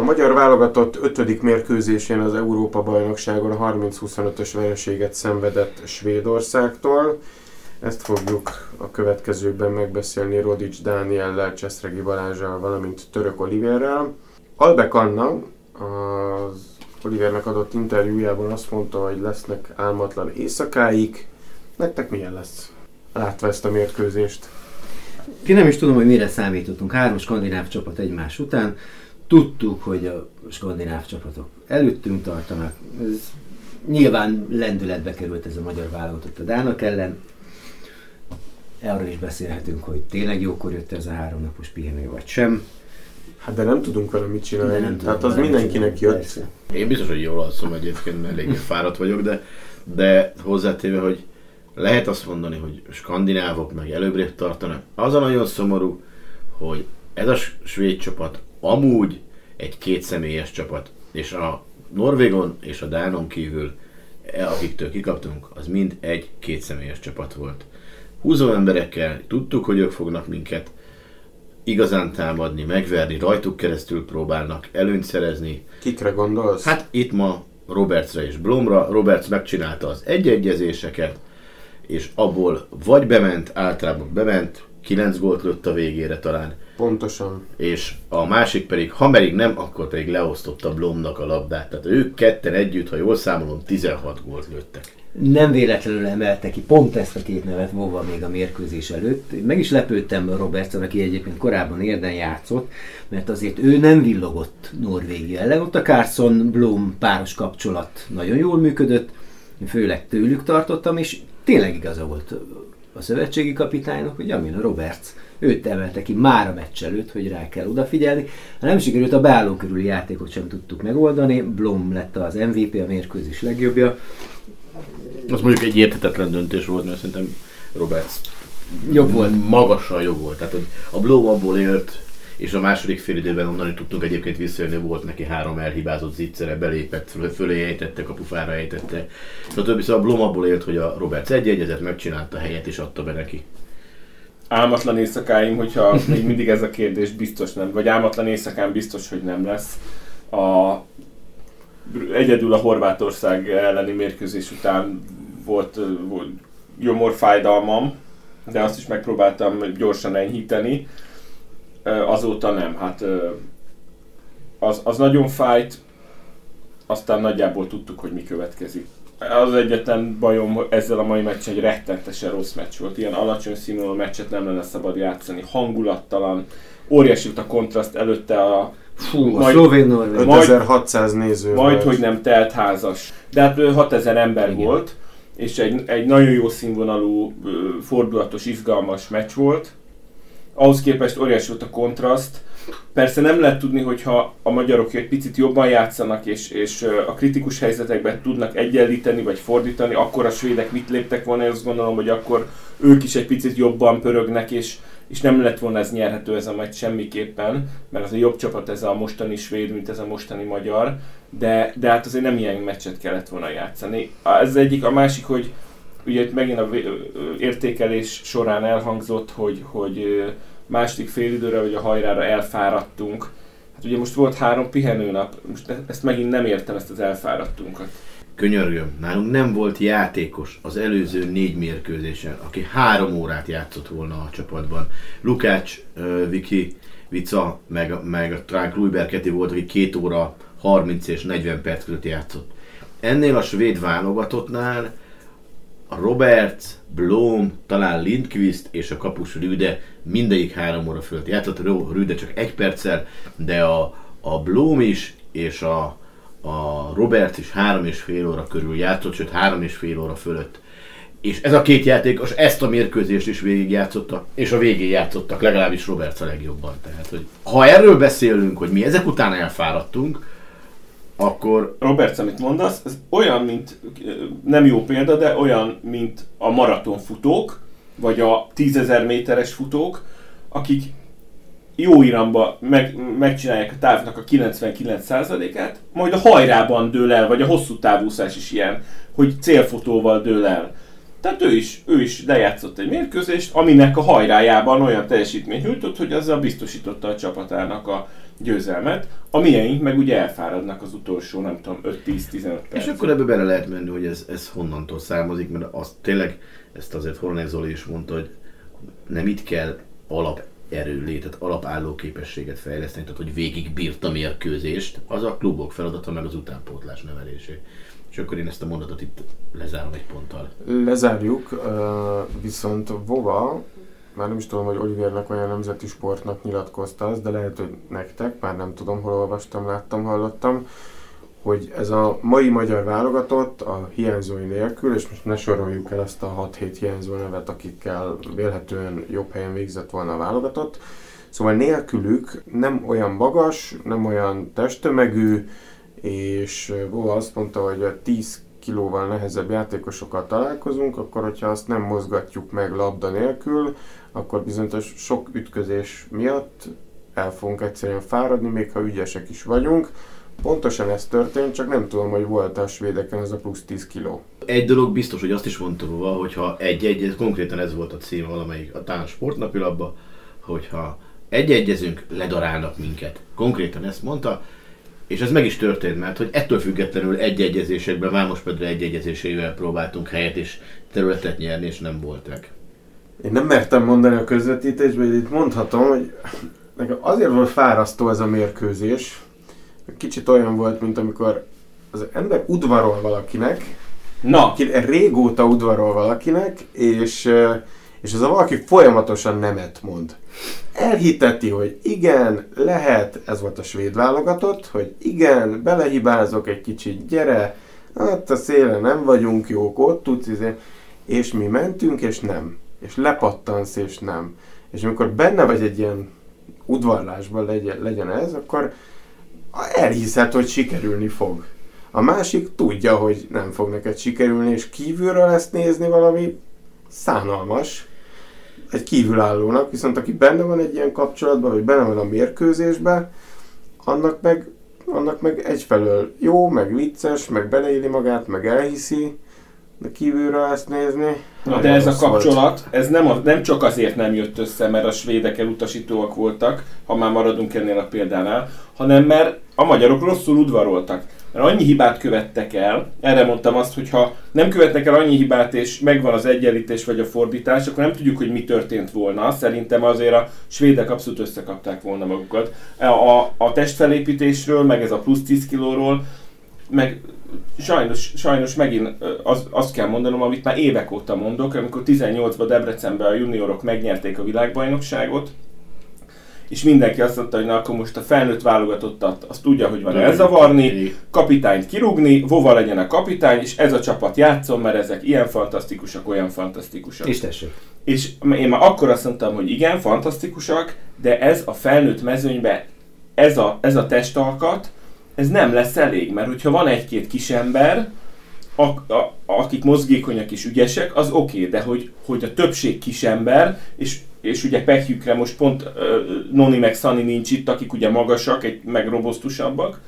A magyar válogatott ötödik mérkőzésén az Európa-bajnokságon 30-25-ös vereséget szenvedett Svédországtól. Ezt fogjuk a következőkben megbeszélni Rodics Dániellel, Cseszregi Balázsral, valamint Török Oliverrel. Albek Anna az Olivernek adott interjújában azt mondta, hogy lesznek álmatlan éjszakáik. Nektek milyen lesz? Látva ezt a mérkőzést. Én nem is tudom, hogy mire számítottunk. Három skandináv csapat egymás után. Tudtuk, hogy a skandináv csapatok előttünk tartanak. Ez nyilván lendületbe került ez a magyar válogatott a Dának ellen. Arról is beszélhetünk, hogy tényleg jókor jött ez a háromnapos pihenő, vagy sem. Hát de nem tudunk vele mit csinálni. De nem Tehát tudom, az nem mindenkinek tudom, jött. persze. Én biztos, hogy jól alszom egyébként, mert eléggé fáradt vagyok, de, de hozzátéve, hogy lehet azt mondani, hogy skandinávok meg előbbrébb tartanak. Az a nagyon szomorú, hogy ez a svéd csapat amúgy egy kétszemélyes csapat, és a Norvégon és a Dánon kívül, e, akiktől kikaptunk, az mind egy kétszemélyes csapat volt. Húzó emberekkel, tudtuk, hogy ők fognak minket igazán támadni, megverni, rajtuk keresztül próbálnak előnyt szerezni, Kikre gondolsz? Hát itt ma Robertsre és Blomra. Roberts megcsinálta az egyegyezéseket, és abból vagy bement, általában bement, 9 gólt lőtt a végére talán, Pontosan. és a másik pedig, ha pedig nem, akkor pedig leosztotta Blomnak a labdát. Tehát ők ketten együtt, ha jól számolom, 16 gólt lőttek. Nem véletlenül emelte ki pont ezt a két nevet Vova még a mérkőzés előtt. Én Meg is lepődtem Robertson, aki egyébként korábban érden játszott, mert azért ő nem villogott Norvégia ellen. Ott a Carson Blom páros kapcsolat nagyon jól működött, én főleg tőlük tartottam, és tényleg igaza volt a szövetségi kapitánynak, hogy Amin Roberts őt emelte ki már a meccs előtt, hogy rá kell odafigyelni. Ha nem sikerült, a beálló körüli játékot sem tudtuk megoldani. Blom lett az MVP, a mérkőzés legjobbja. Az mondjuk egy érthetetlen döntés volt, mert szerintem Roberts Jobb volt. Magasan jobb volt. Tehát hogy a Blom abból élt, és a második fél időben onnan is tudtunk egyébként visszajönni, volt neki három elhibázott zicsere, belépett, föl- fölé ejtette, kapufára ejtette. Stb. Szóval a Blom abból élt, hogy a Roberts egy egyezett, megcsinálta a helyet és adta be neki. Álmatlan éjszakáim, hogyha még mindig ez a kérdés biztos nem, vagy álmatlan éjszakán biztos, hogy nem lesz. A, egyedül a Horvátország elleni mérkőzés után volt, volt gyomorfájdalmam, de azt is megpróbáltam gyorsan enyhíteni. Azóta nem, hát az, az nagyon fájt, aztán nagyjából tudtuk, hogy mi következik. Az egyetlen bajom ezzel a mai meccs egy rettenetesen rossz meccs volt. Ilyen alacsony színvonalú meccset nem lenne szabad játszani. Hangulattalan, óriási volt a kontraszt előtte a Fú, a Majd- szlovén norvég. Majd- 5600 néző majd, volt. hogy nem telt házas. De hát ö, 6000 ember Igen. volt, és egy, egy nagyon jó színvonalú, fordulatos, izgalmas meccs volt. Ahhoz képest óriási volt a kontraszt. Persze nem lehet tudni, hogyha a magyarok egy picit jobban játszanak, és, és a kritikus helyzetekben tudnak egyenlíteni, vagy fordítani, akkor a svédek mit léptek volna, én azt gondolom, hogy akkor ők is egy picit jobban pörögnek, és, és nem lett volna ez nyerhető ez a meccs semmiképpen, mert az a jobb csapat ez a mostani svéd, mint ez a mostani magyar, de, de hát azért nem ilyen meccset kellett volna játszani. Ez egyik, a másik, hogy ugye itt megint a értékelés során elhangzott, hogy, hogy második félidőre vagy a hajrára elfáradtunk. Hát ugye most volt három pihenőnap, most e- ezt megint nem értem, ezt az elfáradtunkat. Könyörgöm, nálunk nem volt játékos az előző négy mérkőzésen, aki három órát játszott volna a csapatban. Lukács, Viki, Vica, meg, meg talán Kluiber Keti volt, aki két óra 30 és 40 perc között játszott. Ennél a svéd válogatottnál a Roberts, Blom, talán Lindqvist és a kapus Rüde mindegyik három óra fölött játszott, Rüde csak egy perccel, de a, a Blom is és a, a Roberts is három és fél óra körül játszott, sőt három és fél óra fölött. És ez a két játékos ezt a mérkőzést is végigjátszotta, és a végén játszottak, legalábbis Roberts a legjobban. Tehát, hogy ha erről beszélünk, hogy mi ezek után elfáradtunk, akkor Robert, amit mondasz, ez olyan, mint, nem jó példa, de olyan, mint a maratonfutók, vagy a tízezer méteres futók, akik jó iramba meg, megcsinálják a távnak a 99%-át, majd a hajrában dől el, vagy a hosszú távúszás is ilyen, hogy célfotóval dől el. Tehát ő is, ő is lejátszott egy mérkőzést, aminek a hajrájában olyan teljesítményt nyújtott, hogy azzal biztosította a csapatának a, győzelmet, a miénk meg ugye elfáradnak az utolsó, nem tudom, 5-10-15 perc. És akkor ebbe bele lehet menni, hogy ez, ez honnantól származik, mert az tényleg, ezt azért Horner Zoli is mondta, hogy nem itt kell alap erőlétet, alapálló képességet fejleszteni, tehát hogy végig bírt a mérkőzést, az a klubok feladata meg az utánpótlás nevelésé. És akkor én ezt a mondatot itt lezárom egy ponttal. Lezárjuk, viszont Vova, már nem is tudom, hogy Olivernek olyan nemzeti sportnak nyilatkozta az, de lehet, hogy nektek, már nem tudom, hol olvastam, láttam, hallottam, hogy ez a mai magyar válogatott a hiányzói nélkül, és most ne soroljuk el ezt a 6-7 hiányzó nevet, akikkel vélhetően jobb helyen végzett volna a válogatott, Szóval nélkülük nem olyan magas, nem olyan testtömegű, és Vova azt mondta, hogy a 10 kilóval nehezebb játékosokkal találkozunk, akkor hogyha azt nem mozgatjuk meg labda nélkül, akkor bizonyos sok ütközés miatt el fogunk egyszerűen fáradni, még ha ügyesek is vagyunk. Pontosan ez történt, csak nem tudom, hogy volt a svédeken ez a plusz 10 kiló. Egy dolog biztos, hogy azt is mondta róla, hogyha egy-egy, konkrétan ez volt a cím valamelyik a Tán sportnapilapban, hogyha egy-egyezünk, ledarálnak minket. Konkrétan ezt mondta, és ez meg is történt, mert hogy ettől függetlenül egy-egyezésekben, Vámospedre egy-egyezésével próbáltunk helyet és területet nyerni, és nem voltak. Én nem mertem mondani a közvetítésben, hogy itt mondhatom, hogy nekem azért volt fárasztó ez a mérkőzés. Kicsit olyan volt, mint amikor az ember udvarol valakinek, Na, régóta udvarol valakinek, és, eh, és ez a valaki folyamatosan nemet mond. Elhiteti, hogy igen, lehet, ez volt a svéd válogatott, hogy igen, belehibázok egy kicsit, gyere, hát a szélen nem vagyunk jók, ott tudsz, izé. és mi mentünk, és nem. És lepattansz, és nem. És amikor benne vagy egy ilyen udvarlásban legyen, legyen ez, akkor elhiszed, hogy sikerülni fog. A másik tudja, hogy nem fog neked sikerülni, és kívülről ezt nézni valami szánalmas egy kívülállónak, viszont aki benne van egy ilyen kapcsolatban, vagy benne van a mérkőzésben, annak meg, annak meg egyfelől jó, meg vicces, meg beleéli magát, meg elhiszi, de kívülről ezt nézni. Na de ez a kapcsolat, ez nem, a, nem csak azért nem jött össze, mert a svédek elutasítóak voltak, ha már maradunk ennél a példánál, hanem mert a magyarok rosszul udvaroltak. Mert annyi hibát követtek el, erre mondtam azt, hogy ha nem követnek el annyi hibát, és megvan az egyenlítés vagy a fordítás, akkor nem tudjuk, hogy mi történt volna. Szerintem azért a svédek abszolút összekapták volna magukat. A, a, a testfelépítésről, meg ez a plusz 10 kilóról, meg sajnos, sajnos megint az, azt kell mondanom, amit már évek óta mondok, amikor 18-ban Debrecenben a juniorok megnyerték a világbajnokságot, és mindenki azt mondta, hogy na akkor most a felnőtt válogatottat, azt tudja, hogy van elzavarni, kapitányt kirúgni, Vova legyen a kapitány, és ez a csapat játszon, mert ezek ilyen fantasztikusak, olyan fantasztikusak. És tessék. És én már akkor azt mondtam, hogy igen, fantasztikusak, de ez a felnőtt mezőnyben, ez a, ez a testalkat, ez nem lesz elég, mert hogyha van egy-két kis ember, a, a, akik mozgékonyak és ügyesek, az oké, okay, de hogy, hogy a többség kis ember, és, és ugye pekjükre most pont uh, Noni meg Sunny nincs itt, akik ugye magasak, egy, meg robosztusabbak,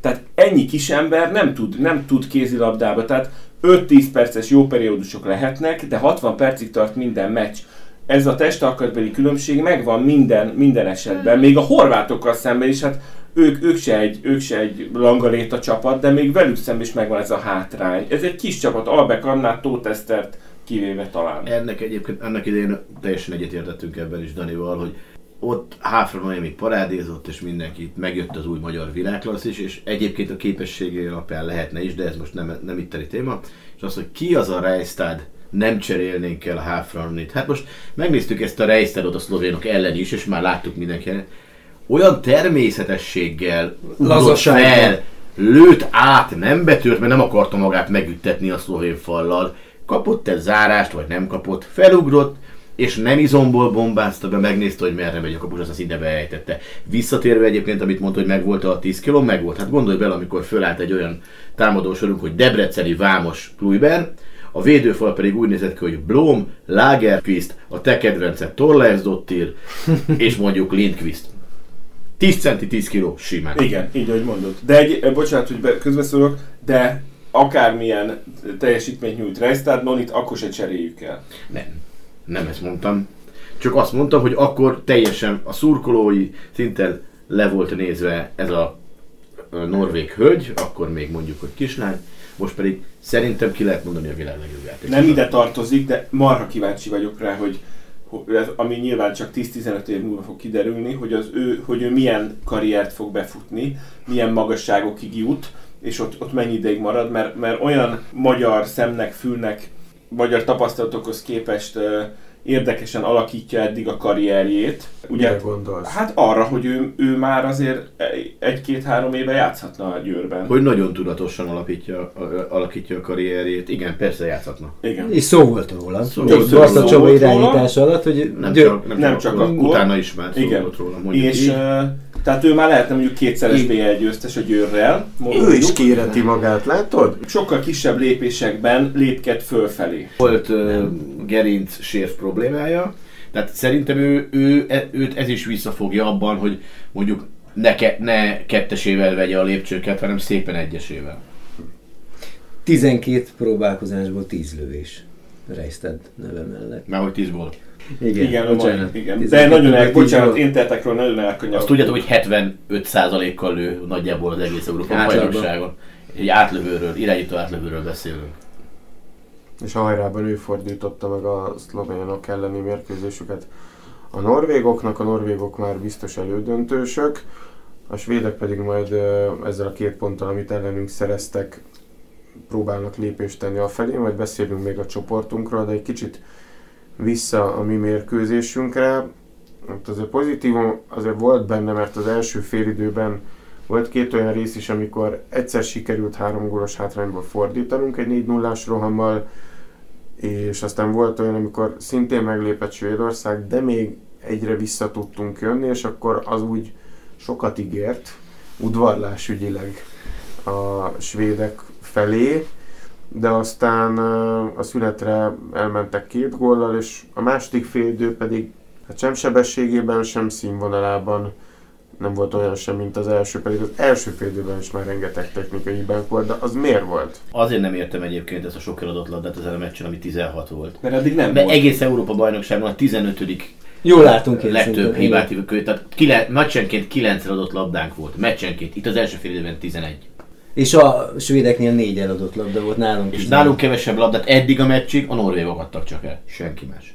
tehát ennyi kis ember nem tud, nem tud kézilabdába, tehát 5-10 perces jó periódusok lehetnek, de 60 percig tart minden meccs. Ez a testalkatbeli különbség megvan minden, minden esetben, még a horvátokkal szemben is, hát ők, ők, se egy, ők se egy langaléta csapat, de még velük szemben is megvan ez a hátrány. Ez egy kis csapat, Albek Annát, Tótesztert kivéve talán. Ennek egyébként, ennek idején teljesen egyetértettünk ebben is Danival, hogy ott Háfra Noémi parádézott, és mindenki megjött az új magyar világklassz is, és egyébként a képességé alapján lehetne is, de ez most nem, nem itteni téma. És az, hogy ki az a Reistad, nem cserélnénk el a Háfranit. Hát most megnéztük ezt a Reistadot a szlovénok ellen is, és már láttuk mindenki. Olyan természetességgel ugrott fel, lőtt át, nem betört, mert nem akarta magát megüttetni a szlovén fallal. Kapott egy zárást, vagy nem kapott, felugrott, és nem izomból bombázta be, megnézte, hogy merre megy a kapus, azt ide beejtette. Visszatérve egyébként, amit mondta, hogy megvolt a 10 kiló, megvolt. Hát gondolj bele, amikor fölállt egy olyan támadósorunk, hogy Debreceni, Vámos, Klujber, a védőfal pedig úgy nézett ki, hogy Blom, Lagerquist, a te kedvenced Dottir, és mondjuk Lindquist. 10 centi, 10 kiló, simán. Igen, így ahogy mondod. De egy, eh, bocsánat, hogy be- közbeszólok, de akármilyen teljesítményt nyújt Reistad, Nonit, akkor se cseréljük el. Nem, nem ezt mondtam. Csak azt mondtam, hogy akkor teljesen a szurkolói szinten le volt nézve ez a ö, norvég hölgy, akkor még mondjuk, hogy kislány, most pedig szerintem ki lehet mondani a világ legjobb játékos. Nem ide tartozik, de marha kíváncsi vagyok rá, hogy ami nyilván csak 10-15 év múlva fog kiderülni, hogy, az ő, hogy ő milyen karriert fog befutni, milyen magasságokig jut, és ott, ott mennyi ideig marad, mert, mert olyan magyar szemnek, fülnek, magyar tapasztalatokhoz képest érdekesen alakítja eddig a karrierjét. Ugye Ugye, gondolsz? hát arra, hogy ő, ő már azért egy-két-három éve játszhatna a Győrben. Hogy nagyon tudatosan alapítja, alakítja a karrierjét. Igen, persze játszhatna. Igen. És szó volt róla. Szó róla. Csaba Szó volt róla. irányítás alatt, hogy Nem, Győr- csak, nem, nem csak, csak akkor, akkor. utána is már szó Igen. volt róla. Mondjuk És így. uh, tehát ő már lehetne mondjuk kétszeres. BL győztes a Győrrel. Ő is kéreti magát, látod? Sokkal kisebb lépésekben lépked fölfelé. Volt uh, gerinc sérv problémája, tehát szerintem ő, ő, e- őt ez is visszafogja abban, hogy mondjuk ne, ke, ne kettesével vegye a lépcsőket, hanem szépen egyesével. 12 próbálkozásból 10 lövés. Reisted neve mellett. Már hogy 10 volt. Igen, Igen, bocsánat. igen. 12 De nagyon el, ből 10 bocsánat, tettekről nagyon elkanyarok. Azt tudjátok, hogy 75%-kal lő nagyjából az egész Átlagban. bajnokságon. Egy átlövőről, irányító átlövőről beszélünk. És a hajrában ő fordította meg a szlovénok elleni mérkőzésüket. A norvégoknak, a norvégok már biztos elődöntősök, a svédek pedig majd ezzel a két ponttal, amit ellenünk szereztek, próbálnak lépést tenni a felé, majd beszélünk még a csoportunkról, de egy kicsit vissza a mi mérkőzésünkre. Hát azért pozitívum azért volt benne, mert az első félidőben volt két olyan rész is, amikor egyszer sikerült három gólos hátrányból fordítanunk egy 4 0 rohammal, és aztán volt olyan, amikor szintén meglépett Svédország, de még egyre vissza tudtunk jönni, és akkor az úgy sokat ígért, udvarlásügyileg a svédek felé, de aztán a születre elmentek két góllal, és a második félidő pedig hát sem sebességében, sem színvonalában nem volt olyan sem, mint az első, pedig az első félidőben is már rengeteg technikai hibánk volt, de az miért volt? Azért nem értem egyébként ezt a sok eladott labdát ezen a meccsen, ami 16 volt. Mert addig nem Mert volt. egész Európa bajnokságban a 15 Jól látunk én legtöbb hibát tehát kile, meccsenként 9 adott labdánk volt. Meccsenként. Itt az első fél időben 11. És a svédeknél négy eladott labda volt nálunk. És is. nálunk kevesebb labdát eddig a meccsig a norvégok adtak csak el. Senki más.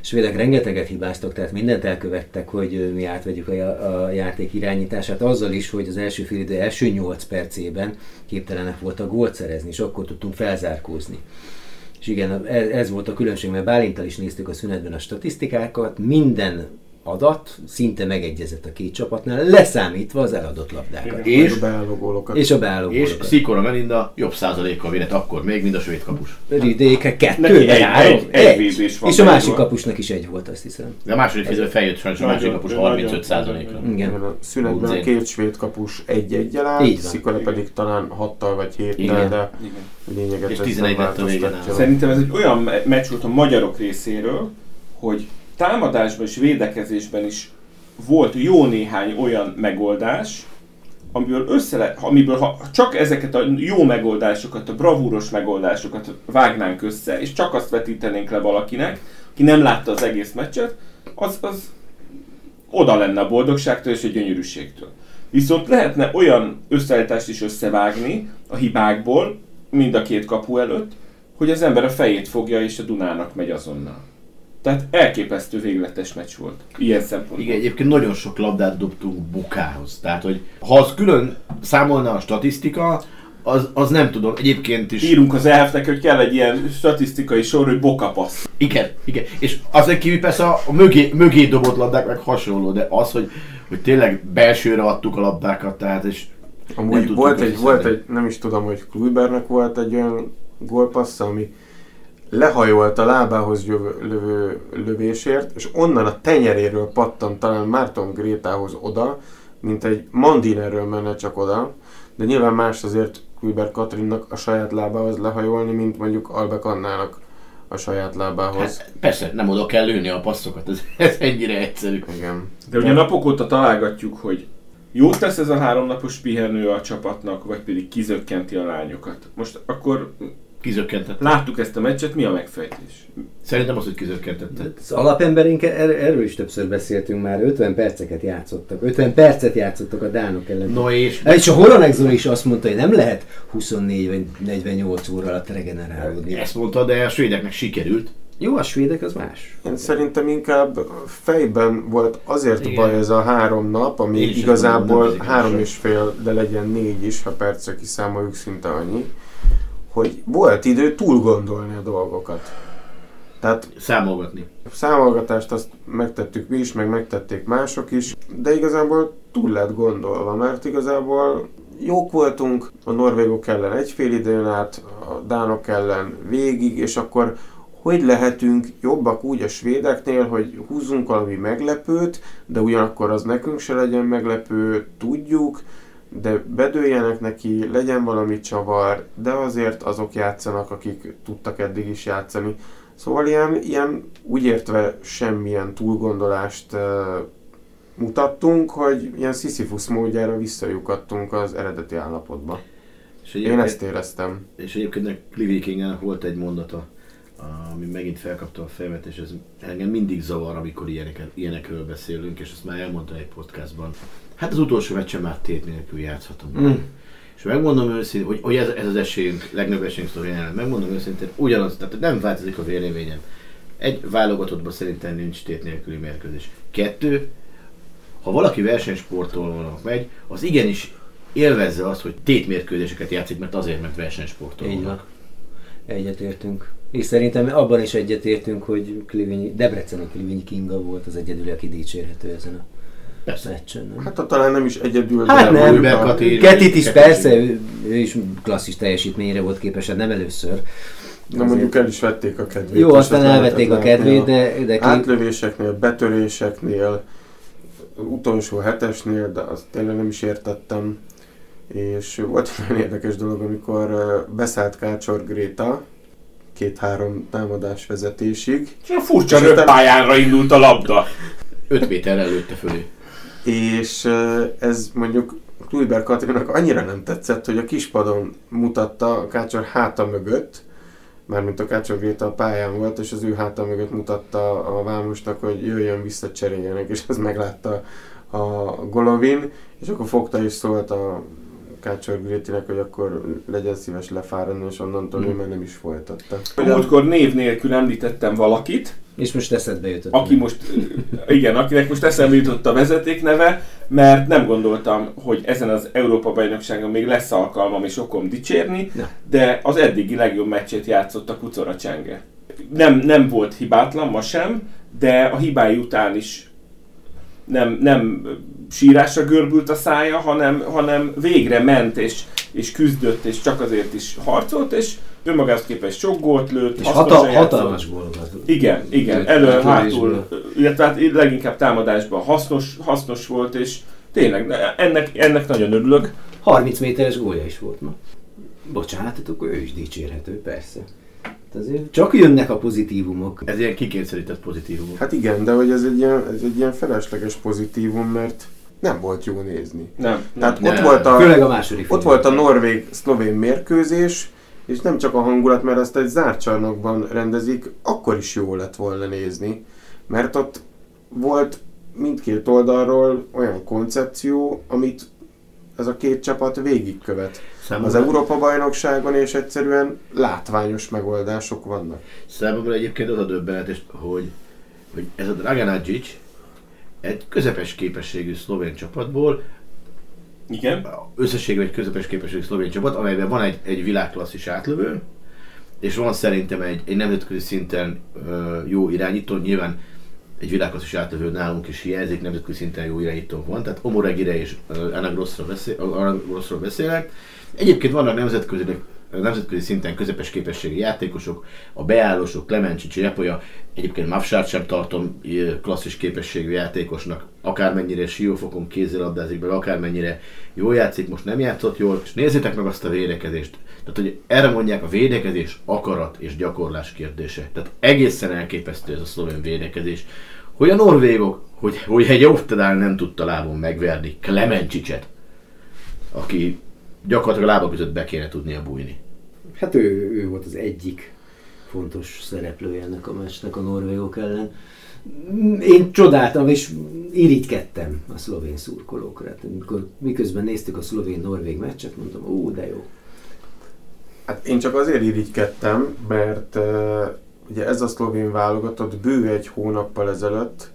svédek rengeteget hibáztak, tehát mindent elkövettek, hogy mi átvegyük a, a játék irányítását, azzal is, hogy az első fél idő első 8 percében képtelenek voltak gólt szerezni, és akkor tudtunk felzárkózni. És igen, ez, ez volt a különbség, mert Bálintal is néztük a szünetben a statisztikákat, minden adat szinte megegyezett a két csapatnál, leszámítva az eladott labdákat. Igen. És, a beálló. És a beálló és. Szikora Melinda jobb százalékkal védett akkor még, mint a svéd kapus. Ridéke kettő, egy- három? egy- egy van És a belőle. másik kapusnak is egy volt, azt hiszem. De a második fél feljött sajnos a másik kapus nagyon- 35 százalékra. Igen. A szünetben Budzén. két svéd kapus egy egyel állt, van. Szikora Igen. pedig talán hattal vagy héttel, Igen. de lényeget És ez 11 nem lett a. Szerintem ez egy olyan me- meccs volt a magyarok részéről, hogy támadásban és védekezésben is volt jó néhány olyan megoldás, amiből, össze le, amiből ha csak ezeket a jó megoldásokat, a bravúros megoldásokat vágnánk össze, és csak azt vetítenénk le valakinek, aki nem látta az egész meccset, az, az oda lenne a boldogságtól és a gyönyörűségtől. Viszont lehetne olyan összeállítást is összevágni a hibákból, mind a két kapu előtt, hogy az ember a fejét fogja és a Dunának megy azonnal. Tehát elképesztő végletes meccs volt. Ilyen szempontból. Igen, egyébként nagyon sok labdát dobtunk bukához. Tehát, hogy ha az külön számolna a statisztika, az, az nem tudom, egyébként is... Írunk az elfnek, hogy kell egy ilyen statisztikai sor, hogy bokapasz. Igen, igen. És azon kívül persze a, a mögé, mögé dobott labdák meg hasonló, de az, hogy, hogy tényleg belsőre adtuk a labdákat, tehát és Amúgy volt egy, volt egy, nem is tudom, hogy Kluibernek volt egy olyan gólpassza, ami lehajolt a lábához jövő, lövő lövésért, és onnan a tenyeréről pattant talán Márton Grétához oda, mint egy Mandinerről menne csak oda, de nyilván más azért Kluiber Katrinnak a saját lábához lehajolni, mint mondjuk Albek Annának a saját lábához. hát, persze nem oda kell lőni a passzokat, ez, ez ennyire egyszerű. Igen. De ugye napok óta találgatjuk, hogy jót tesz ez a háromnapos pihenő a csapatnak, vagy pedig kizökkenti a lányokat. Most akkor Kizökkentette. Láttuk ezt a meccset, mi a megfejtés? Szerintem az, hogy kizökkentette. Az alapemberénk, er- erről is többször beszéltünk már, 50 perceket játszottak. 50 percet játszottak a dánok ellen. No és És a Horonek Zoli is azt mondta, hogy nem lehet 24 vagy 48 óra alatt regenerálódni. ezt mondta, de a svédeknek sikerült. Jó, a svédek az más. Én szerintem inkább fejben volt azért Igen. baj ez a három nap, ami Én igazából három és fél, de legyen négy is, ha percre kiszámoljuk szinte annyi, hogy volt idő túl gondolni a dolgokat. Tehát Számolgatni. számolgatást azt megtettük mi is, meg megtették mások is, de igazából túl lett gondolva, mert igazából jók voltunk, a norvégok ellen egy fél időn át, a dánok ellen végig, és akkor hogy lehetünk jobbak úgy a svédeknél, hogy húzzunk valami meglepőt, de ugyanakkor az nekünk se legyen meglepő, tudjuk, de bedőljenek neki, legyen valami csavar, de azért azok játszanak, akik tudtak eddig is játszani. Szóval ilyen, ilyen úgy értve semmilyen túlgondolást uh, mutattunk, hogy ilyen Sisyphus módjára visszajukadtunk az eredeti állapotba. És Én ezt éreztem. és egyébként Clive Kingának volt egy mondata, ami megint felkapta a fejemet, és ez engem mindig zavar, amikor ilyeneket, ilyenekről beszélünk, és ezt már elmondta egy podcastban. Hát az utolsó meccsen már tét nélkül játszhatunk. Mm. És megmondom őszintén, hogy, hogy ez, ez az esélyünk, legnagyobb esélyünk szlovéniának, megmondom őszintén, ugyanaz, tehát nem változik a véleményem. Egy válogatottban szerintem nincs tét nélküli mérkőzés. Kettő, ha valaki versenysportolónak megy, az igenis élvezze azt, hogy tétmérkőzéseket játszik, mert azért, mert versenysportolónak. Egyetértünk. És szerintem abban is egyetértünk, hogy Klivinyi, Debreceni Klivinyi Kinga volt az egyedüli, aki dicsérhető ezen a Persze. meccsen. Nem? Hát ha talán nem is egyedül, Hát de nem, a- Kati- Ketit is Ketit persze, ő, ő is klasszis teljesítményre volt képes, hát nem először. de mondjuk el is vették a kedvét. Jó, aztán elvették a kedvét, de, de ki, Átlövéseknél, betöréseknél, utolsó hetesnél, de azt tényleg nem is értettem. És volt egy nagyon érdekes dolog, amikor beszállt Kácsor Gréta, két-három támadás vezetésig, És a furcsa röppályánra indult a labda. 5 méterrel lőtte fölé. És ez mondjuk Kluiber Katrinak annyira nem tetszett, hogy a kispadon mutatta a Kácsor háta mögött, mármint a Kácsor Gréta a pályán volt, és az ő háta mögött mutatta a Vámosnak, hogy jöjjön vissza, cseréljenek, és ez meglátta a Golovin, és akkor fogta és szólt a Kácsor Grétinek, hogy akkor legyen szíves lefáradni, és onnantól ő már nem is folytatta. Múltkor név nélkül említettem valakit, és most eszedbe jutott. aki most, igen, akinek most eszembe jutott a vezetékneve, mert nem gondoltam, hogy ezen az Európa bajnokságon még lesz alkalmam és okom dicsérni, Na. de az eddigi legjobb meccsét játszott a Kucora Csenge. Nem, nem volt hibátlan, ma sem, de a hibái után is nem, nem sírásra görbült a szája, hanem, hanem végre ment és, és küzdött, és csak azért is harcolt, és önmagához képest sok gólt lőtt, és hata, hatalmas gólokat. Igen, igen, elő, hátul, illetve hát leginkább támadásban hasznos, hasznos volt, és tényleg ennek, ennek nagyon örülök. 30 méteres gólja is volt ma. Bocsánat, akkor ő is dicsérhető, persze. Hát azért csak jönnek a pozitívumok. Ez ilyen kikényszerített pozitívum. Hát igen, de hogy ez egy ilyen, ez egy ilyen felesleges pozitívum, mert nem volt jó nézni. Nem, nem. Tehát Nem. ott volt a, Főleg a második Ott volt a norvég-szlovén mérkőzés, és nem csak a hangulat, mert azt egy zárt csarnokban rendezik, akkor is jó lett volna nézni, mert ott volt mindkét oldalról olyan koncepció, amit ez a két csapat végigkövet. Az Európa-bajnokságon és egyszerűen látványos megoldások vannak. Számomra egyébként az a döbbenetes, hogy, hogy ez a Dragan Hadžić egy közepes képességű szlovén csapatból, Igen. összességében egy közepes képességű szlovén csapat, amelyben van egy, egy világklasszis átlövő, és van szerintem egy, egy nemzetközi szinten ö, jó irányító, nyilván egy világklasszis átlövő nálunk is hiányzik, nemzetközi szinten jó irányítónk van, tehát Omoregire és ö, Anna Grossról, beszél, beszélek. Egyébként vannak nemzetközi, nemzetközi szinten közepes képességi játékosok, a beállósok, Klemencsics, Repolya, egyébként Mavsát sem tartom klasszis képességű játékosnak, akármennyire siófokon kézzelabdázik be, akármennyire jól játszik, most nem játszott jól, és nézzétek meg azt a védekezést. Tehát, hogy erre mondják a védekezés, akarat és gyakorlás kérdése. Tehát egészen elképesztő ez a szlovén védekezés. Hogy a norvégok, hogy, hogy egy Oftedál nem tudta lábon megverni Klemencsicset, aki gyakorlatilag a lába között be kéne tudnia bújni. Hát ő, ő volt az egyik fontos szereplője ennek a meccsnek a norvégok ellen. Én csodáltam és irigykedtem a szlovén szurkolókra. Hát, amikor miközben néztük a szlovén-norvég meccset, mondtam, ó, de jó. Hát én csak azért irigykedtem, mert uh, ugye ez a szlovén válogatott bő egy hónappal ezelőtt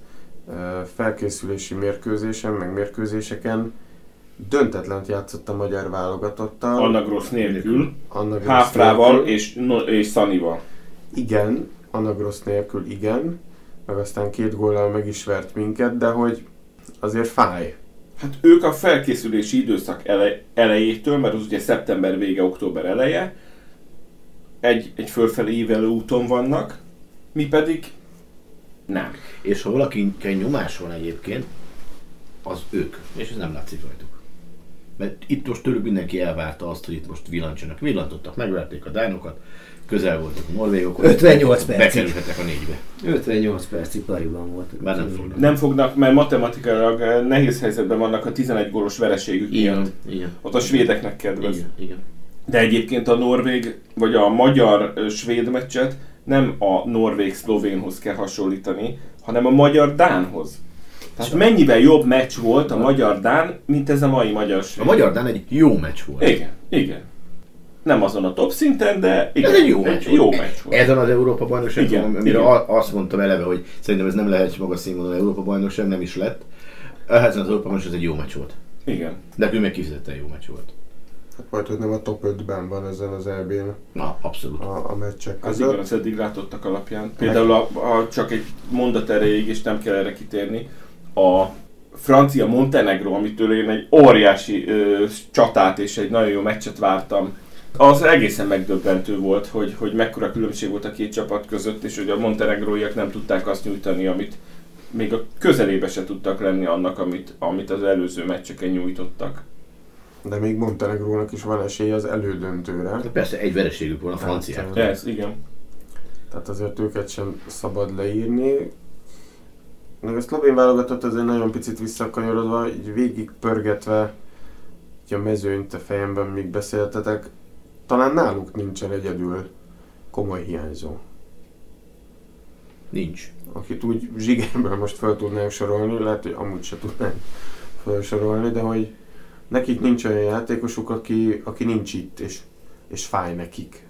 uh, felkészülési mérkőzésen, meg mérkőzéseken döntetlent játszott a magyar válogatottal. Anna Gross nélkül, Anna Gross Háfrával nélkül. és, no, és Szanival. Igen, Anna Gross nélkül igen, meg aztán két góllal meg is vert minket, de hogy azért fáj. Hát ők a felkészülési időszak ele, elejétől, mert az ugye szeptember vége, október eleje, egy, egy fölfelé ívelő úton vannak, mi pedig nem. És ha valakiken nyomás van egyébként, az ők. És ez nem látszik rajtuk. Mert itt most tőlük mindenki elvárta azt, hogy itt most villancsanak. Villantottak, megverték a dánokat, közel voltak a norvégokhoz. 58 percig. Bekerülhetek a négybe. 58 percig pariban voltak. Már nem fognak. Nem fognak, mert matematikailag eh, nehéz helyzetben vannak a 11 gólos vereségük Igen, miatt. igen. Ott a svédeknek kedvez. Igen, igen. De egyébként a norvég, vagy a magyar-svéd meccset nem a norvég-szlovénhoz kell hasonlítani, hanem a magyar-dánhoz. Tehát mennyivel jobb meccs volt a magyar-dán, mint ez a mai magyar A magyar Dán egy jó meccs volt. Igen, igen. Nem azon a top szinten, de igen. Ez egy jó meccs volt. Jó meccs volt. Ezen az Európa bajnokság, amire igen. a- azt mondtam eleve, hogy szerintem ez nem lehet magas színvonalú Európa bajnokság, nem is lett. Ezen az Európa bajnokság ez egy jó meccs volt. Igen. De ő meg kifizetten jó meccs volt. Hát majd, hogy nem a top 5-ben van ezen az EB-n Na, abszolút. a, a meccsek Az igen, között. az eddig látottak alapján. Például a, a, csak egy mondat erejéig, és nem kell erre kitérni, a francia Montenegro, amitől én egy óriási ö, csatát és egy nagyon jó meccset vártam, az egészen megdöbbentő volt, hogy, hogy mekkora különbség volt a két csapat között, és hogy a montenegróiak nem tudták azt nyújtani, amit még a közelébe se tudtak lenni annak, amit, amit az előző meccseken nyújtottak. De még Montenegrónak is van esélye az elődöntőre. De persze egy vereségük van a franciák. Hát, Ez, igen. Tehát azért őket sem szabad leírni. Meg a szlovén válogatott azért nagyon picit visszakanyarodva, így végig pörgetve így a mezőnyt a fejemben, míg beszéltetek, talán náluk nincsen egyedül komoly hiányzó. Nincs. Akit úgy zsigerből most fel tudnánk sorolni, lehet, hogy amúgy se tudnánk felsorolni, de hogy nekik nincs olyan játékosuk, aki, aki nincs itt, és, és fáj nekik.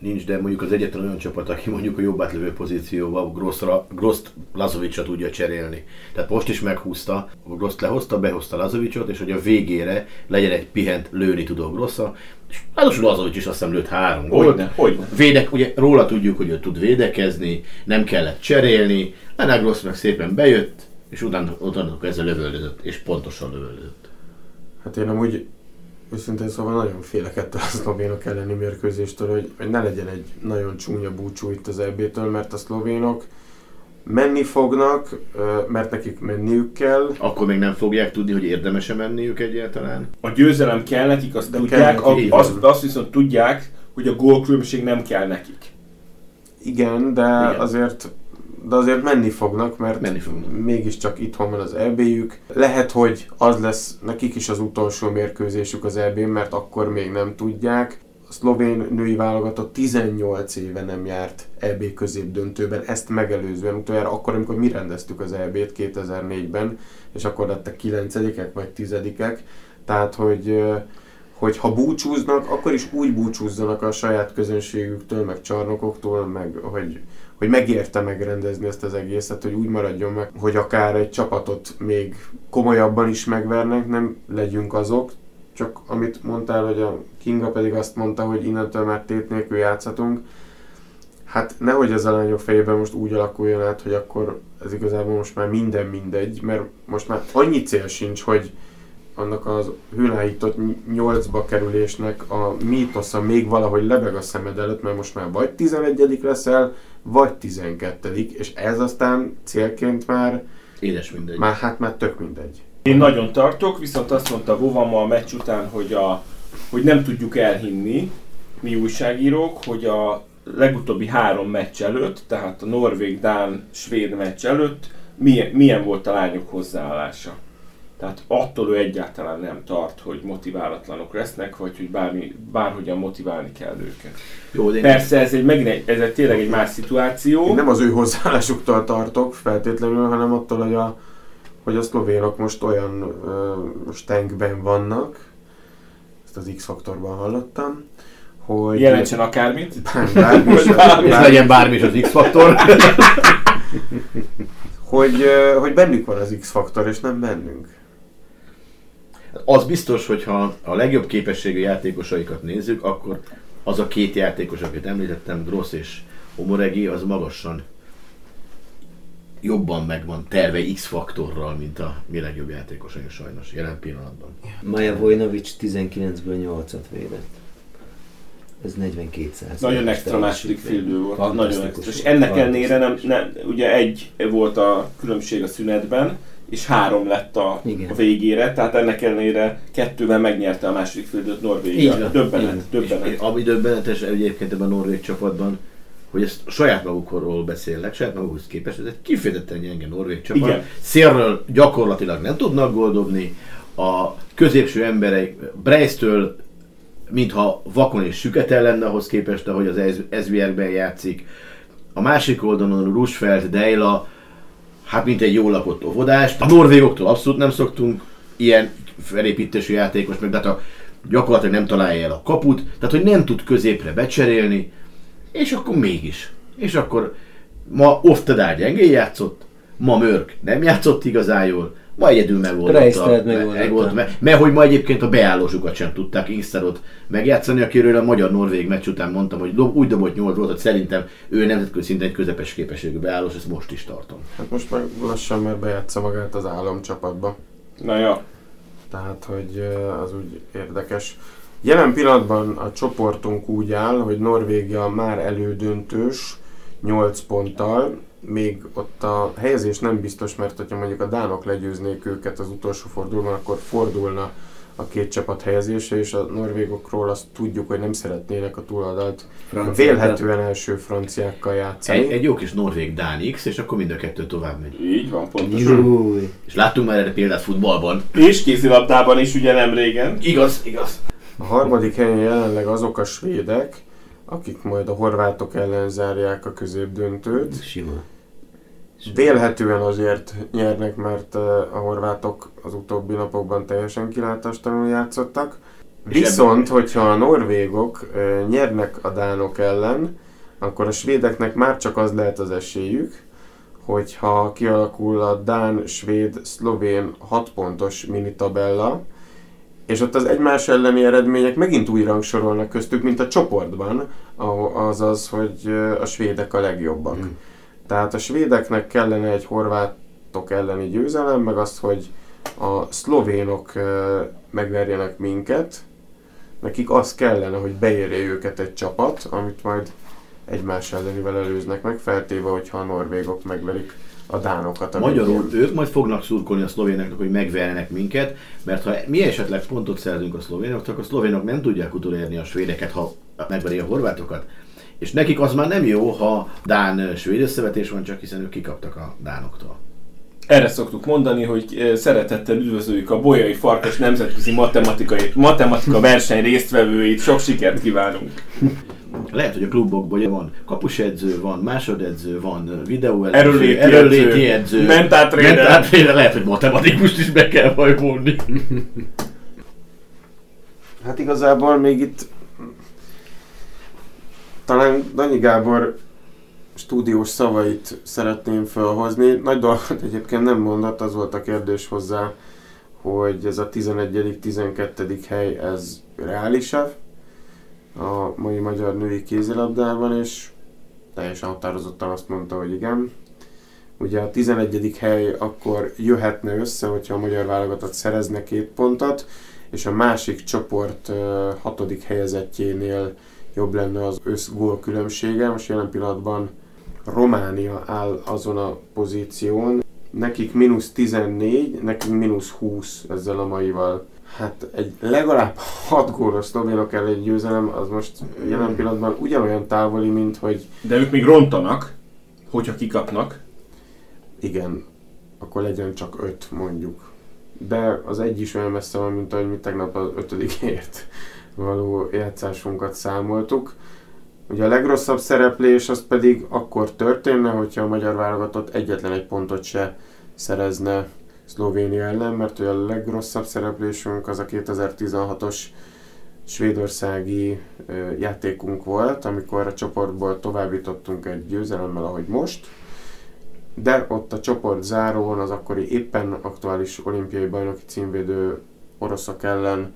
Nincs, de mondjuk az egyetlen olyan csapat, aki mondjuk a jobb átlövő pozícióban Grossra, Grosst Lazovicsra tudja cserélni. Tehát most is meghúzta, Grosst lehozta, behozta Lazovicsot, és hogy a végére legyen egy pihent lőni tudó Grossa, és ráadásul Lazovics is azt hiszem lőtt három gólt. Hogyne, hogyne. Védek, ugye róla tudjuk, hogy ő tud védekezni, nem kellett cserélni, Lennart Grossz meg szépen bejött, és utána, utána ezzel lövöldözött, és pontosan lövöldözött. Hát én amúgy őszintén szóval nagyon félek ettől a szlovénok elleni mérkőzéstől, hogy, hogy ne legyen egy nagyon csúnya búcsú itt az EB-től, mert a szlovénok menni fognak, mert nekik menniük kell, Akkor még nem fogják tudni, hogy érdemes-e menniük egyáltalán. A győzelem kell nekik, azt De tudják, kell nekik, azt, azt viszont tudják, hogy a gólkülönbség nem kell nekik. igen, de Igen. azért de azért menni fognak, mert Menni fognak. mégiscsak itthon van az EB-jük. Lehet, hogy az lesz nekik is az utolsó mérkőzésük az EB-n, mert akkor még nem tudják. A szlovén női válogatott 18 éve nem járt EB középdöntőben, ezt megelőzően utoljára akkor, amikor mi rendeztük az EB-t 2004-ben, és akkor lettek 9 vagy 10 Tehát, hogy hogy ha búcsúznak, akkor is úgy búcsúzzanak a saját közönségüktől, meg csarnokoktól, meg hogy, hogy megérte megrendezni ezt az egészet, hogy úgy maradjon meg, hogy akár egy csapatot még komolyabban is megvernek, nem legyünk azok, csak amit mondtál, hogy a Kinga pedig azt mondta, hogy innentől már tét nélkül játszhatunk, hát nehogy ez a lányok fejében most úgy alakuljon át, hogy akkor ez igazából most már minden mindegy, mert most már annyi cél sincs, hogy annak az hőláhított nyolcba kerülésnek a mítosza még valahogy lebeg a szemed előtt, mert most már vagy 11 leszel, vagy 12 és ez aztán célként már, Édes mindegy. már hát már tök mindegy. Én nagyon tartok, viszont azt mondta Vova ma a meccs után, hogy, a, hogy nem tudjuk elhinni, mi újságírók, hogy a legutóbbi három meccs előtt, tehát a norvég, dán, svéd meccs előtt milyen, milyen volt a lányok hozzáállása. Tehát attól ő egyáltalán nem tart, hogy motiválatlanok lesznek, vagy hogy bármi, bárhogyan motiválni kell őket. Jó, de Persze ez egy, megint egy, ez egy tényleg egy más szituáció. Én nem az ő hozzáállásuktól tartok feltétlenül, hanem attól, hogy a, hogy a szlovénok most olyan ö, most tankben vannak, ezt az X-faktorban hallottam, hogy Jelentsen akármit. bármi is, bármi. ez bármi, legyen bármi is az X-faktor. hogy, hogy bennük van az X-faktor, és nem bennünk. Az biztos, hogy ha a legjobb képességű játékosaikat nézzük, akkor az a két játékos, akit említettem, Gross és Omoregi, az magasan jobban megvan terve X-faktorral, mint a mi legjobb játékosaink sajnos jelen pillanatban. Maja Vojnovic 19-ből 8-at védett. Ez 42 százalék. Nagyon extra második félidő volt. Nagyon extra. És ennek ellenére nem, nem, ugye egy volt a különbség a szünetben, és három lett a, Igen. a végére, tehát ennek ellenére kettővel megnyerte a második félidőt Így Norvégia. van, Döbbenet, így döbbenet. És ami döbbenetes egyébként ebben a norvég csapatban, hogy ezt saját magukról beszélnek, saját magukhoz képest, ez egy kifejezetten gyenge norvég csapat. Igen. Szélről gyakorlatilag nem tudnak goldobni, a középső emberek Brejsztől mintha vakon és süketel lenne ahhoz képest, ahogy az SVR-ben játszik. A másik oldalon Rusfeld, Deila, hát mint egy jól lakott óvodást. A norvégoktól abszolút nem szoktunk ilyen felépítésű játékos, meg de hát a, gyakorlatilag nem találja el a kaput, tehát hogy nem tud középre becserélni, és akkor mégis. És akkor ma Oftedár gyengén játszott, ma Mörk nem játszott igazán jól, ma egyedül megoldotta. Megoldotta. Mert, mert hogy ma egyébként a beállósukat sem tudták Inksterot megjátszani, akiről a magyar-norvég meccs után mondtam, hogy dob, úgy dobott 8 volt, hogy szerintem ő nemzetközi szinten egy közepes képességű beállós, ezt most is tartom. Hát most meg lassan már bejátsza magát az államcsapatba. Na ja, Tehát, hogy az úgy érdekes. Jelen pillanatban a csoportunk úgy áll, hogy Norvégia már elődöntős 8 ponttal, még ott a helyezés nem biztos, mert hogyha mondjuk a dánok legyőznék őket az utolsó fordulóban, akkor fordulna a két csapat helyezése, és a norvégokról azt tudjuk, hogy nem szeretnének a túloldalt vélhetően első franciákkal játszani. Egy, egy jó kis norvég-dán X, és akkor mind a kettő tovább megy. így van, pontosan. Júj. És láttunk már erre példát futballban. És kézilabdában is ugye nem régen. Igaz, igaz. A harmadik helyen jelenleg azok a svédek, akik majd a horvátok ellen zárják a középdöntőt. Sima. Vélhetően azért nyernek, mert eh, a horvátok az utóbbi napokban teljesen kilátástalanul játszottak. Viszont, hogyha a norvégok eh, nyernek a dánok ellen, akkor a svédeknek már csak az lehet az esélyük, hogyha kialakul a dán, svéd, szlovén 6 pontos minitabella, és ott az egymás elleni eredmények megint úgy rangsorolnak köztük, mint a csoportban, ahol az az, hogy eh, a svédek a legjobbak. Hmm. Tehát a svédeknek kellene egy horvátok elleni győzelem, meg az, hogy a szlovénok megverjenek minket. Nekik az kellene, hogy beérje őket egy csapat, amit majd egymás ellenivel előznek meg, feltéve, hogyha a norvégok megverik a dánokat. a Magyarul végén. ők majd fognak szurkolni a szlovéneknek, hogy megverjenek minket, mert ha mi esetleg pontot szerzünk a szlovénoktól, akkor a szlovénok nem tudják utolérni a svédeket, ha megveri a horvátokat. És nekik az már nem jó, ha Dán-svéd összevetés van, csak hiszen ők kikaptak a Dánoktól. Erre szoktuk mondani, hogy szeretettel üdvözöljük a Bolyai Farkas Nemzetközi Matematikai Matematika verseny résztvevőit. Sok sikert kívánunk! Lehet, hogy a klubokban van kapusedző, van másodedző, van videóedző, Erőléti erőléti edző, edző, mentáltréner. mentáltréner, lehet, hogy matematikust is be kell majd vonni. Hát igazából még itt talán Danyi Gábor stúdiós szavait szeretném felhozni. Nagy dolgot egyébként nem mondott, az volt a kérdés hozzá, hogy ez a 11.-12. hely, ez reális-e a mai magyar női kézilabdában, és teljesen határozottan azt mondta, hogy igen. Ugye a 11. hely akkor jöhetne össze, hogyha a magyar válogatott szerezne két pontot, és a másik csoport hatodik helyezettjénél jobb lenne az összgól különbsége. Most jelen pillanatban Románia áll azon a pozíción. Nekik mínusz 14, nekünk mínusz 20 ezzel a maival. Hát egy legalább 6 gólos szlovénok ellen győzelem, az most jelen pillanatban ugyanolyan távoli, mint hogy De ők még rontanak, hogyha kikapnak. igen, akkor legyen csak 5 mondjuk. de az egy is olyan messze van, mint ahogy mi tegnap az ötödikért való játszásunkat számoltuk. Ugye a legrosszabb szereplés az pedig akkor történne, hogyha a magyar válogatott egyetlen egy pontot se szerezne Szlovénia ellen, mert ugye a legrosszabb szereplésünk az a 2016-os svédországi játékunk volt, amikor a csoportból továbbítottunk egy győzelemmel, ahogy most, de ott a csoport zárón az akkori éppen aktuális olimpiai bajnoki címvédő oroszok ellen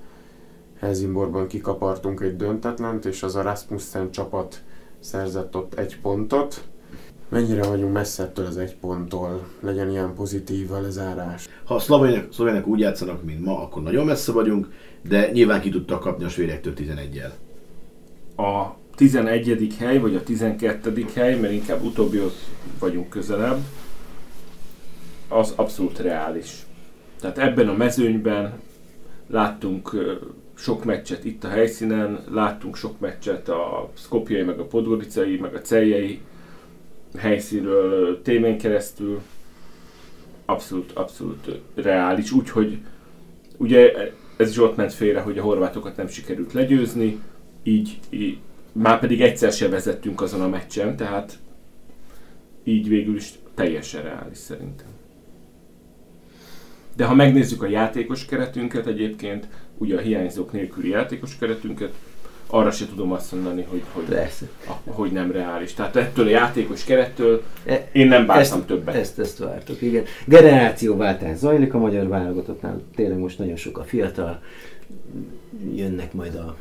Helsingborban kikapartunk egy döntetlent, és az a Rasmussen csapat szerzett ott egy pontot. Mennyire vagyunk messze ettől az egy ponttól? Legyen ilyen pozitív a lezárás. Ha a szlovének, szlovének úgy játszanak, mint ma, akkor nagyon messze vagyunk, de nyilván ki tudtak kapni a svédektől 11-jel. A 11. hely, vagy a 12. hely, mert inkább utóbbihoz vagyunk közelebb, az abszolút reális. Tehát ebben a mezőnyben láttunk sok meccset itt a helyszínen, láttunk sok meccset a szkopjai, meg a podgoricai, meg a celjei helyszínről témén keresztül. Abszolút, abszolút reális. Úgyhogy ugye ez is ott ment félre, hogy a horvátokat nem sikerült legyőzni, így, így már pedig egyszer se vezettünk azon a meccsen, tehát így végül is teljesen reális szerintem. De ha megnézzük a játékos keretünket egyébként, ugye a hiányzók nélküli játékos keretünket, arra se tudom azt mondani, hogy, hogy, Persze. hogy nem reális. Tehát ettől a játékos kerettől én nem vártam ezt, többet. Ezt, ezt vártok, igen. Generációváltás zajlik a magyar válogatottnál, tényleg most nagyon sok a fiatal, jönnek majd a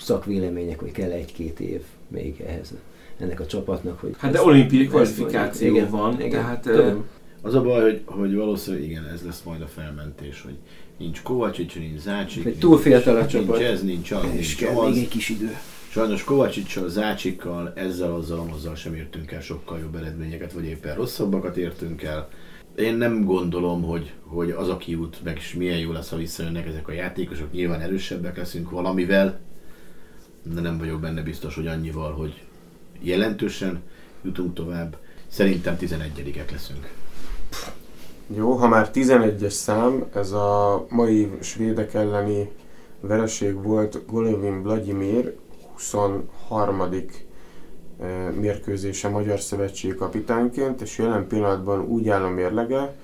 szakvélemények, hogy kell egy-két év még ehhez ennek a csapatnak. Hogy Hát de olimpiai kvalifikáció igen, van, igen, tehát tudom. Az a baj, hogy, hogy valószínűleg igen, ez lesz majd a felmentés, hogy nincs Kovácsics, nincs Zácsik, nincs, túl fiatal a nincs csapat. ez, nincs az, És nincs kell az. még egy kis idő. Sajnos Kovácsicsal, Zácsikkal, ezzel, azzal, azzal sem értünk el sokkal jobb eredményeket, vagy éppen rosszabbakat értünk el. Én nem gondolom, hogy, hogy az a kiút, meg is milyen jó lesz, ha visszajönnek ezek a játékosok. Nyilván erősebbek leszünk valamivel, de nem vagyok benne biztos, hogy annyival, hogy jelentősen jutunk tovább. Szerintem 11-ek leszünk. Jó, ha már 11-es szám, ez a mai svédek elleni vereség volt Golovin Vladimir 23. eh, mérkőzése Magyar Szövetség kapitányként, és jelen pillanatban úgy áll a mérlege,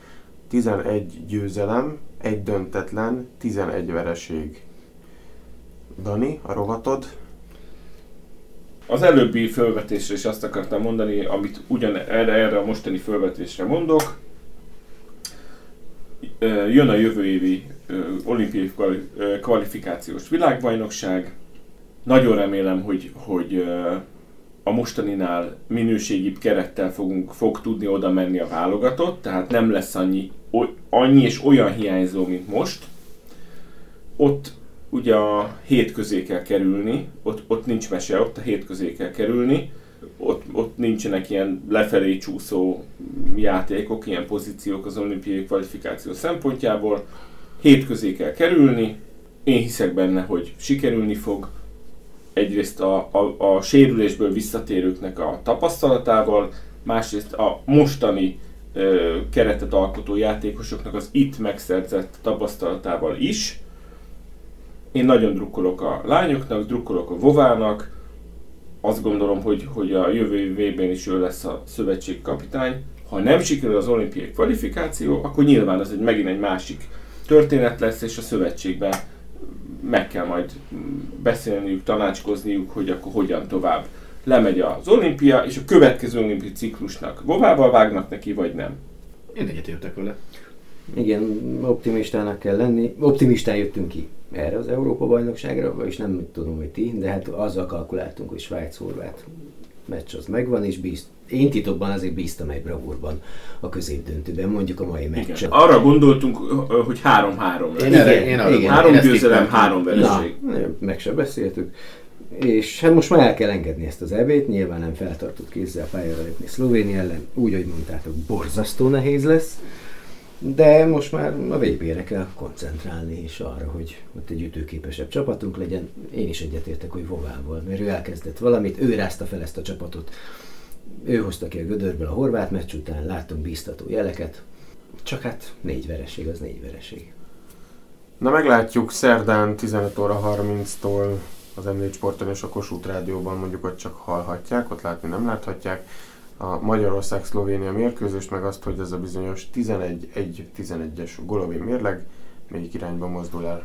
11 győzelem, egy döntetlen, 11 vereség. Dani, a rovatod? Az előbbi felvetésre is azt akartam mondani, amit ugyan erre, erre a mostani felvetésre mondok. Jön a jövő évi olimpiai kvalifikációs világbajnokság. Nagyon remélem, hogy, hogy a mostaninál minőségibb kerettel fogunk, fog tudni oda menni a válogatott, tehát nem lesz annyi, annyi és olyan hiányzó, mint most. Ott ugye a hét kell kerülni, ott, ott nincs mese, ott a hét kell kerülni, ott, ott nincsenek ilyen lefelé csúszó játékok, ilyen pozíciók az olimpiai kvalifikáció szempontjából. Hét kell kerülni, én hiszek benne, hogy sikerülni fog. Egyrészt a, a, a sérülésből visszatérőknek a tapasztalatával, másrészt a mostani ö, keretet alkotó játékosoknak az itt megszerzett tapasztalatával is. Én nagyon drukkolok a lányoknak, drukkolok a Vovának, azt gondolom, hogy, hogy a jövő évben is ő lesz a szövetségi kapitány. Ha nem sikerül az olimpiai kvalifikáció, akkor nyilván az egy megint egy másik történet lesz, és a szövetségben meg kell majd beszélniük, tanácskozniuk, hogy akkor hogyan tovább. Lemegy az olimpia, és a következő olimpiai ciklusnak Vovával vágnak neki, vagy nem. Én egyetértek vele. Igen, optimistának kell lenni. Optimistán jöttünk ki erre az Európa-bajnokságra, vagyis nem tudom, hogy ti, de hát azzal kalkuláltunk, hogy Svájc-Horvát meccs az megvan, és bízt, én titokban azért bíztam egy bravúrban a középdöntőben, mondjuk a mai meccsen. Igen. Arra gondoltunk, hogy 3-3 lesz. Én Igen, én arra igen. Három győzelem, három Na, vereség. meg se beszéltük. És hát most már el kell engedni ezt az ebét, nyilván nem feltartott kézzel pályára lépni Szlovénia ellen, úgy, hogy mondtátok, borzasztó nehéz lesz, de most már a VB-re kell koncentrálni, és arra, hogy ott egy ütőképesebb csapatunk legyen. Én is egyetértek, hogy Vovával, mert ő elkezdett valamit, ő rázta fel ezt a csapatot. Ő hozta ki a gödörből a horvát meccs után, láttunk bíztató jeleket, csak hát négy vereség az négy vereség. Na meglátjuk szerdán 15 óra 30-tól az M4 Sporton és a Kossuth Rádióban mondjuk ott csak hallhatják, ott látni nem láthatják a Magyarország-Szlovénia mérkőzést, meg azt, hogy ez a bizonyos 11-1-11-es golovin mérleg melyik irányba mozdul el.